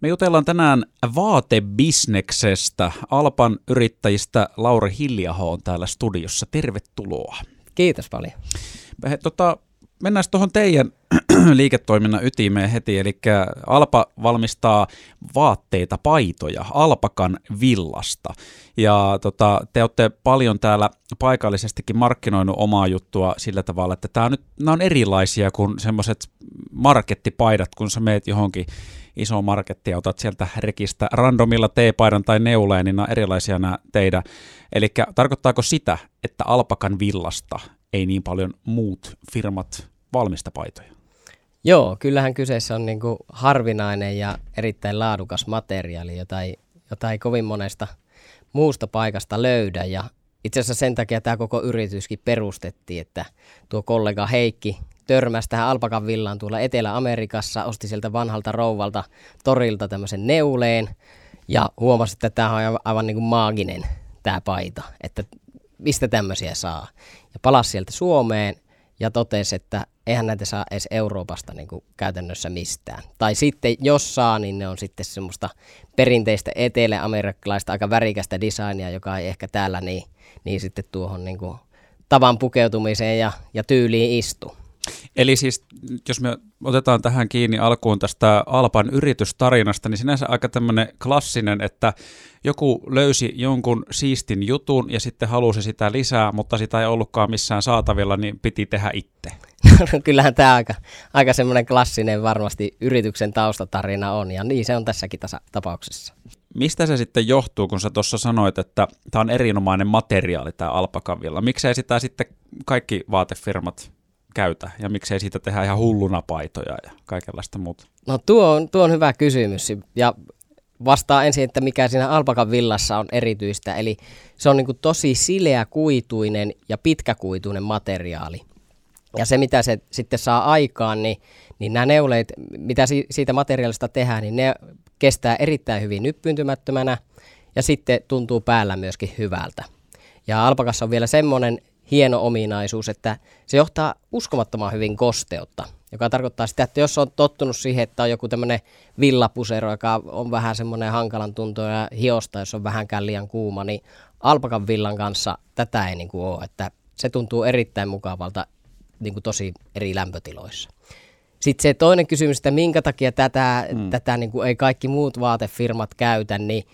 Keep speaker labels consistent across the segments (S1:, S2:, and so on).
S1: Me jutellaan tänään vaatebisneksestä. Alpan yrittäjistä Lauri Hiljaho on täällä studiossa. Tervetuloa.
S2: Kiitos paljon.
S1: He, tota, mennään tuohon teidän liiketoiminnan ytimeen heti, eli Alpa valmistaa vaatteita, paitoja Alpakan villasta. Ja tota, te olette paljon täällä paikallisestikin markkinoinut omaa juttua sillä tavalla, että tämä on nyt, nämä on erilaisia kuin semmoiset markettipaidat, kun sä meet johonkin iso marketti ja otat sieltä rekistä randomilla T-paidan tai neuleen, niin on erilaisia nämä teidän. Eli tarkoittaako sitä, että Alpakan villasta ei niin paljon muut firmat valmista paitoja?
S2: Joo, kyllähän kyseessä on niin kuin harvinainen ja erittäin laadukas materiaali, jota ei, jota ei kovin monesta muusta paikasta löydä. Ja itse asiassa sen takia tämä koko yrityskin perustettiin, että tuo kollega Heikki törmäsi tähän Alpakan villaan tuolla Etelä-Amerikassa, osti sieltä vanhalta rouvalta torilta tämmöisen neuleen ja huomasi, että tämä on aivan, niin kuin maaginen tämä paita, että mistä tämmöisiä saa. Ja palasi sieltä Suomeen ja totesi, että eihän näitä saa edes Euroopasta niin kuin käytännössä mistään. Tai sitten jos saa, niin ne on sitten semmoista perinteistä etelä-amerikkalaista aika värikästä designia, joka ei ehkä täällä niin, niin sitten tuohon niin kuin tavan pukeutumiseen ja, ja tyyliin istu.
S1: Eli siis, jos me otetaan tähän kiinni alkuun tästä Alpan yritystarinasta, niin sinänsä aika tämmöinen klassinen, että joku löysi jonkun siistin jutun ja sitten halusi sitä lisää, mutta sitä ei ollutkaan missään saatavilla, niin piti tehdä itse.
S2: Kyllähän tämä aika, aika semmoinen klassinen varmasti yrityksen taustatarina on, ja niin se on tässäkin tasa- tapauksessa.
S1: Mistä se sitten johtuu, kun sä tuossa sanoit, että tämä on erinomainen materiaali, tämä alpakavilla? Miksei sitä sitten kaikki vaatefirmat käytä ja miksei siitä tehdä ihan hulluna paitoja ja kaikenlaista muuta?
S2: No tuo on, tuo on hyvä kysymys ja vastaa ensin, että mikä siinä alpakan villassa on erityistä. Eli se on niin kuin tosi sileäkuituinen ja pitkäkuituinen materiaali. Ja se, mitä se sitten saa aikaan, niin, niin nämä neuleet, mitä si- siitä materiaalista tehdään, niin ne kestää erittäin hyvin nyppyyntymättömänä ja sitten tuntuu päällä myöskin hyvältä. Ja alpakassa on vielä semmoinen hieno ominaisuus, että se johtaa uskomattoman hyvin kosteutta, joka tarkoittaa sitä, että jos on tottunut siihen, että on joku tämmöinen villapusero, joka on vähän semmoinen hankalan tunto ja hiosta, jos on vähänkään liian kuuma, niin alpakan villan kanssa tätä ei niin kuin ole, että se tuntuu erittäin mukavalta niin kuin tosi eri lämpötiloissa. Sitten se toinen kysymys, että minkä takia tätä, mm. tätä niin kuin ei kaikki muut vaatefirmat käytä, niin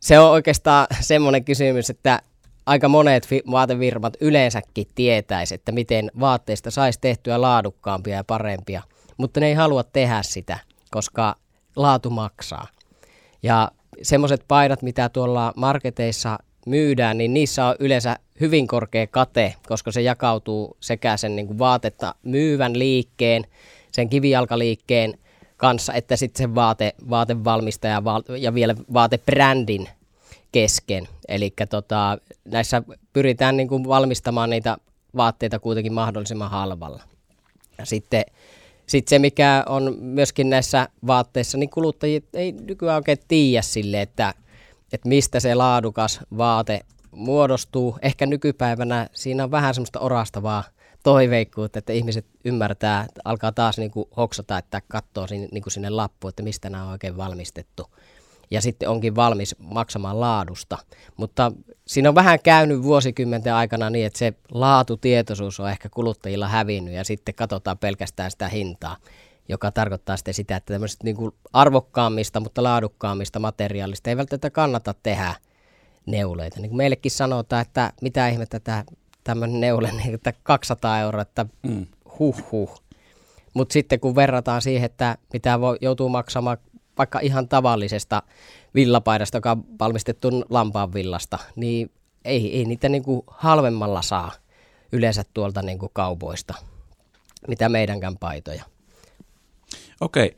S2: se on oikeastaan semmoinen kysymys, että aika monet vaatefirmat yleensäkin tietäisi, että miten vaatteista saisi tehtyä laadukkaampia ja parempia, mutta ne ei halua tehdä sitä, koska laatu maksaa. Ja semmoiset paidat, mitä tuolla marketeissa myydään, niin niissä on yleensä hyvin korkea kate, koska se jakautuu sekä sen niin kuin vaatetta myyvän liikkeen, sen kivijalkaliikkeen kanssa, että sitten sen vaate, vaatevalmistaja ja vielä vaatebrändin kesken. Eli tota, näissä pyritään niin kuin valmistamaan niitä vaatteita kuitenkin mahdollisimman halvalla. Ja sitten sit se, mikä on myöskin näissä vaatteissa, niin kuluttajat ei nykyään oikein tiedä sille, että, että mistä se laadukas vaate muodostuu. Ehkä nykypäivänä siinä on vähän semmoista orastavaa toiveikkuutta, että ihmiset ymmärtää, että alkaa taas niin kuin hoksata, että katsoo sinne, niin kuin sinne lappu, että mistä nämä on oikein valmistettu ja sitten onkin valmis maksamaan laadusta. Mutta siinä on vähän käynyt vuosikymmenten aikana niin, että se laatutietoisuus on ehkä kuluttajilla hävinnyt ja sitten katsotaan pelkästään sitä hintaa, joka tarkoittaa sitten sitä, että tämmöiset niin kuin arvokkaammista, mutta laadukkaammista materiaalista ei välttämättä kannata tehdä neuleita. Niin kuin meillekin sanotaan, että mitä ihmettä tämä tämmöinen neule, niin että 200 euroa, että mm. huh huh. Mutta sitten kun verrataan siihen, että mitä voi, joutuu maksamaan vaikka ihan tavallisesta villapaidasta, joka on valmistettu lampaan villasta, niin ei, ei niitä niin kuin halvemmalla saa yleensä tuolta niin kuin kaupoista, mitä meidänkään paitoja.
S1: Okei.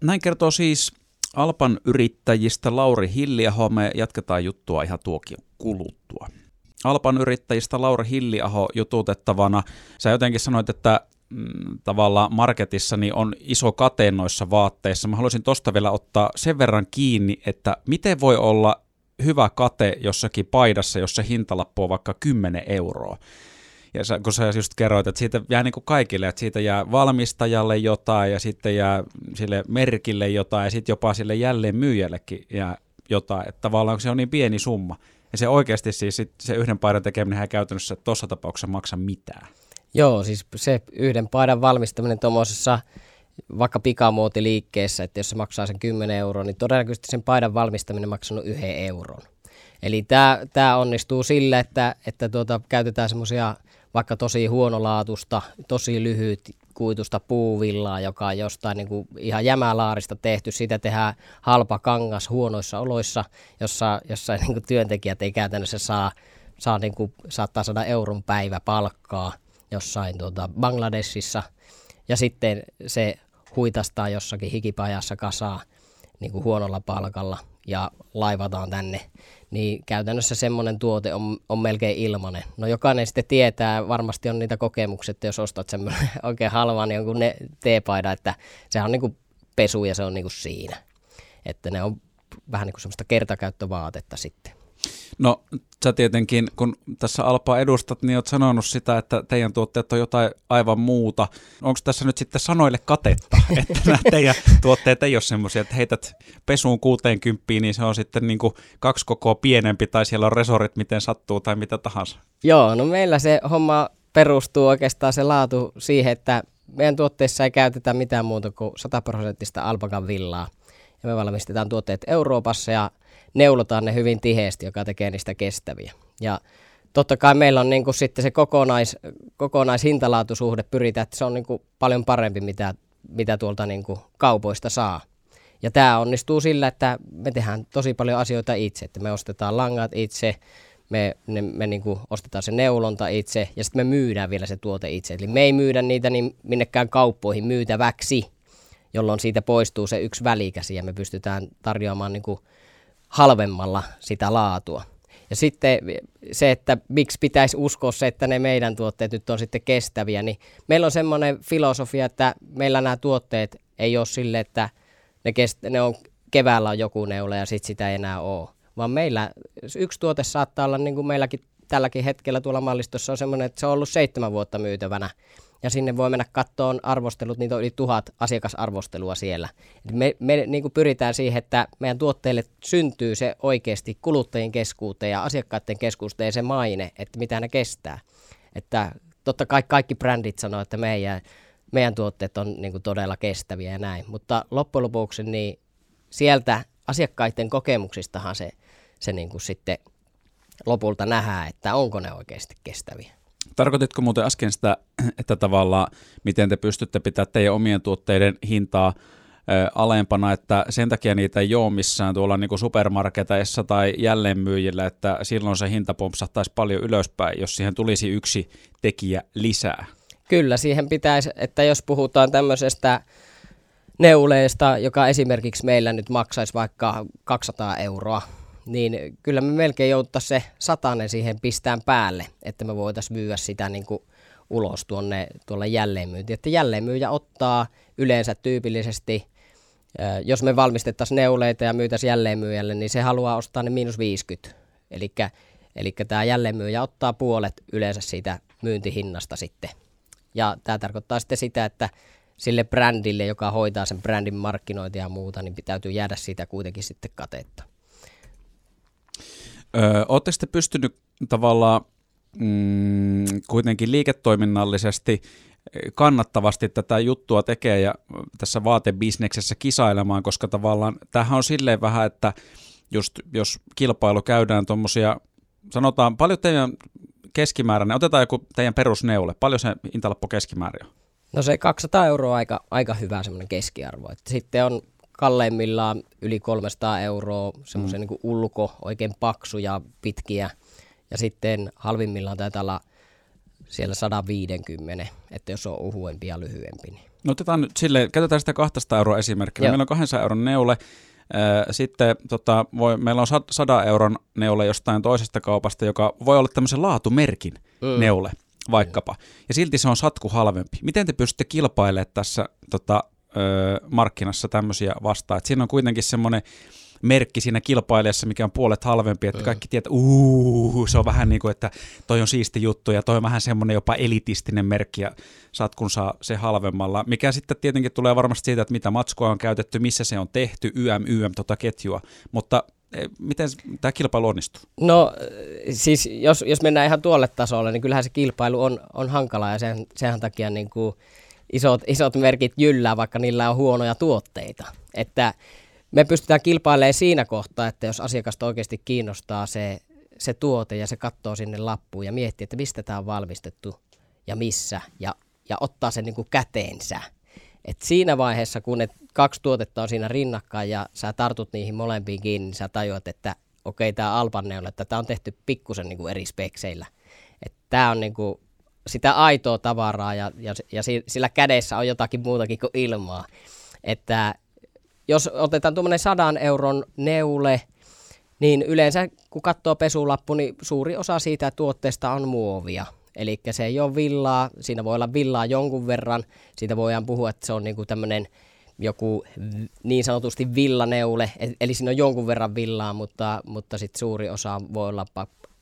S1: Näin kertoo siis Alpan yrittäjistä Lauri Hilliaho. Me jatketaan juttua ihan tuokin kuluttua. Alpan yrittäjistä Lauri Hilliaho jututettavana. Sä jotenkin sanoit, että mm, tavalla marketissa niin on iso kate noissa vaatteissa. Mä haluaisin tosta vielä ottaa sen verran kiinni, että miten voi olla hyvä kate jossakin paidassa, jossa hintalappu on vaikka 10 euroa. ja sä, kun sä just kerroit, että siitä jää niin kuin kaikille, että siitä jää valmistajalle jotain ja sitten jää sille merkille jotain ja sitten jopa sille jälleen myyjällekin jää jotain, että tavallaan se on niin pieni summa. Ja se oikeasti siis se yhden paidan tekeminen ei käytännössä tuossa tapauksessa maksa mitään.
S2: Joo, siis se yhden paidan valmistaminen tuommoisessa vaikka pikamuotiliikkeessä, että jos se maksaa sen 10 euroa, niin todennäköisesti sen paidan valmistaminen maksanut yhden euron. Eli tämä onnistuu sillä, että, että tuota, käytetään semmoisia vaikka tosi huonolaatusta, tosi lyhyt kuitusta puuvillaa, joka on jostain niin kuin ihan jämälaarista tehty. Siitä tehdään halpa kangas huonoissa oloissa, jossa, jossa niin kuin työntekijät ei käytännössä saa, saa niin kuin, saattaa saada euron päivä palkkaa jossain tuota Bangladesissa. Ja sitten se huitastaa jossakin hikipajassa kasaa niin kuin huonolla palkalla ja laivataan tänne, niin käytännössä semmoinen tuote on, on melkein ilmanen. No jokainen sitten tietää, varmasti on niitä kokemuksia, että jos ostat semmoinen oikein halvan jonkun ne teepaidan, että sehän on niin kuin pesu ja se on niin kuin siinä. Että ne on vähän niin kuin semmoista kertakäyttövaatetta sitten.
S1: No sä tietenkin, kun tässä Alpaa edustat, niin oot sanonut sitä, että teidän tuotteet on jotain aivan muuta. Onko tässä nyt sitten sanoille katetta, että nämä teidän tuotteet ei ole semmoisia, että heität pesuun 60, niin se on sitten niin kuin kaksi kokoa pienempi, tai siellä on resorit miten sattuu, tai mitä tahansa?
S2: Joo, no meillä se homma perustuu oikeastaan se laatu siihen, että meidän tuotteissa ei käytetä mitään muuta kuin 100 prosenttista alpakan villaa. Ja me valmistetaan tuotteet Euroopassa ja neulotaan ne hyvin tiheesti, joka tekee niistä kestäviä. Ja totta kai meillä on niin kuin sitten se kokonais, kokonaishintalaatusuhde pyritään, että se on niin kuin paljon parempi, mitä, mitä tuolta niin kuin kaupoista saa. Ja tämä onnistuu sillä, että me tehdään tosi paljon asioita itse, että me ostetaan langat itse, me, ne, me niin kuin ostetaan se neulonta itse ja sitten me myydään vielä se tuote itse. Eli me ei myydä niitä niin minnekään kauppoihin myytäväksi, jolloin siitä poistuu se yksi välikäsi ja me pystytään tarjoamaan niin kuin halvemmalla sitä laatua. Ja sitten se, että miksi pitäisi uskoa se, että ne meidän tuotteet nyt on sitten kestäviä, niin meillä on semmoinen filosofia, että meillä nämä tuotteet ei ole sille, että ne, kest- ne on keväällä on joku neula ja sitten sitä ei enää ole. Vaan meillä yksi tuote saattaa olla niin kuin meilläkin tälläkin hetkellä tuolla mallistossa on semmoinen, että se on ollut seitsemän vuotta myytävänä ja sinne voi mennä kattoon arvostelut, niitä on yli tuhat asiakasarvostelua siellä. me me niin kuin pyritään siihen, että meidän tuotteille syntyy se oikeasti kuluttajien keskuuteen ja asiakkaiden keskuuteen se maine, että mitä ne kestää. Että totta kai kaikki brändit sanoo, että meidän, meidän tuotteet on niin kuin todella kestäviä ja näin, mutta loppujen lopuksi niin sieltä asiakkaiden kokemuksistahan se, se niin kuin sitten lopulta nähdään, että onko ne oikeasti kestäviä.
S1: Tarkoititko muuten äsken sitä, että tavallaan miten te pystytte pitämään teidän omien tuotteiden hintaa alempana, että sen takia niitä ei ole missään tuolla niin kuin supermarketeissa tai jälleenmyyjillä, että silloin se hinta pompsahtaisi paljon ylöspäin, jos siihen tulisi yksi tekijä lisää.
S2: Kyllä, siihen pitäisi, että jos puhutaan tämmöisestä neuleesta, joka esimerkiksi meillä nyt maksaisi vaikka 200 euroa, niin kyllä me melkein jouduttaisiin se satanen siihen pistään päälle, että me voitaisiin myyä sitä niin kuin ulos tuonne tuolla jälleenmyyntiin. Että jälleenmyyjä ottaa yleensä tyypillisesti, jos me valmistettaisiin neuleita ja myytäisiin jälleenmyyjälle, niin se haluaa ostaa ne miinus 50. Eli Eli tämä jälleenmyyjä ottaa puolet yleensä siitä myyntihinnasta sitten. Ja tämä tarkoittaa sitten sitä, että sille brändille, joka hoitaa sen brändin markkinointia ja muuta, niin täytyy jäädä siitä kuitenkin sitten katetta.
S1: Oletteko te pystynyt tavallaan mm, kuitenkin liiketoiminnallisesti kannattavasti tätä juttua tekee ja tässä vaatebisneksessä kisailemaan, koska tavallaan tämähän on silleen vähän, että just jos kilpailu käydään tuommoisia, sanotaan paljon teidän keskimääräinen, otetaan joku teidän perusneule, paljon se hintalappu keskimäärin on?
S2: No se 200 euroa aika, aika hyvä semmoinen keskiarvo. Että sitten on kalleimmillaan yli 300 euroa, semmoisen mm. niin ulko, oikein paksuja, pitkiä. Ja sitten halvimmillaan taitaa olla siellä 150, että jos on ohuempi ja lyhyempi. Niin.
S1: No otetaan nyt sille, käytetään sitä 200 euroa esimerkkinä. Meillä on 200 euron neule. Sitten tota, voi, meillä on 100 euron neule jostain toisesta kaupasta, joka voi olla tämmöisen laatumerkin mm. neule vaikkapa. Ja silti se on satku halvempi. Miten te pystytte kilpailemaan tässä tota, ö, markkinassa tämmöisiä vastaan. Et siinä on kuitenkin semmoinen merkki siinä kilpailijassa, mikä on puolet halvempi, että kaikki tietää, uuu, se on vähän niin kuin, että toi on siisti juttu ja toi on vähän semmoinen jopa elitistinen merkki ja saat kun saa se halvemmalla, mikä sitten tietenkin tulee varmasti siitä, että mitä matskua on käytetty, missä se on tehty, YM, YM, tota ketjua, mutta eh, miten tämä kilpailu onnistuu?
S2: No siis jos, jos mennään ihan tuolle tasolle, niin kyllähän se kilpailu on, on hankala ja sen, senhän takia niin kuin isot, isot merkit jyllää, vaikka niillä on huonoja tuotteita. Että me pystytään kilpailemaan siinä kohtaa, että jos asiakasta oikeasti kiinnostaa se, se tuote ja se katsoo sinne lappuun ja miettii, että mistä tämä on valmistettu ja missä ja, ja ottaa sen niin kuin käteensä. Et siinä vaiheessa, kun ne kaksi tuotetta on siinä rinnakkain ja sä tartut niihin molempiin kiinni, niin sä tajuat, että okei, tämä Alpanne on, että tämä on tehty pikkusen niin eri spekseillä. Tämä on niin kuin sitä aitoa tavaraa ja, ja, ja sillä kädessä on jotakin muutakin kuin ilmaa. Että jos otetaan tuommoinen sadan euron neule, niin yleensä kun katsoo pesulappu, niin suuri osa siitä tuotteesta on muovia. Eli se ei ole villaa, siinä voi olla villaa jonkun verran, siitä voidaan puhua, että se on niinku tämmöinen joku niin sanotusti villaneule, eli siinä on jonkun verran villaa, mutta, mutta sitten suuri osa voi olla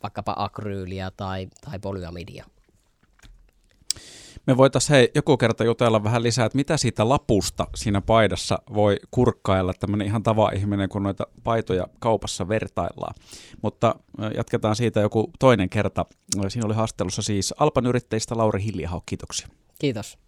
S2: vaikkapa akryyliä tai, tai polyamidia.
S1: Me voitaisiin hei, joku kerta jutella vähän lisää, että mitä siitä lapusta siinä paidassa voi kurkkailla tämmöinen ihan tava ihminen, kun noita paitoja kaupassa vertaillaan. Mutta jatketaan siitä joku toinen kerta. Siinä oli haastattelussa siis Alpan yrittäjistä Lauri Hiljaho. Kiitoksia.
S2: Kiitos.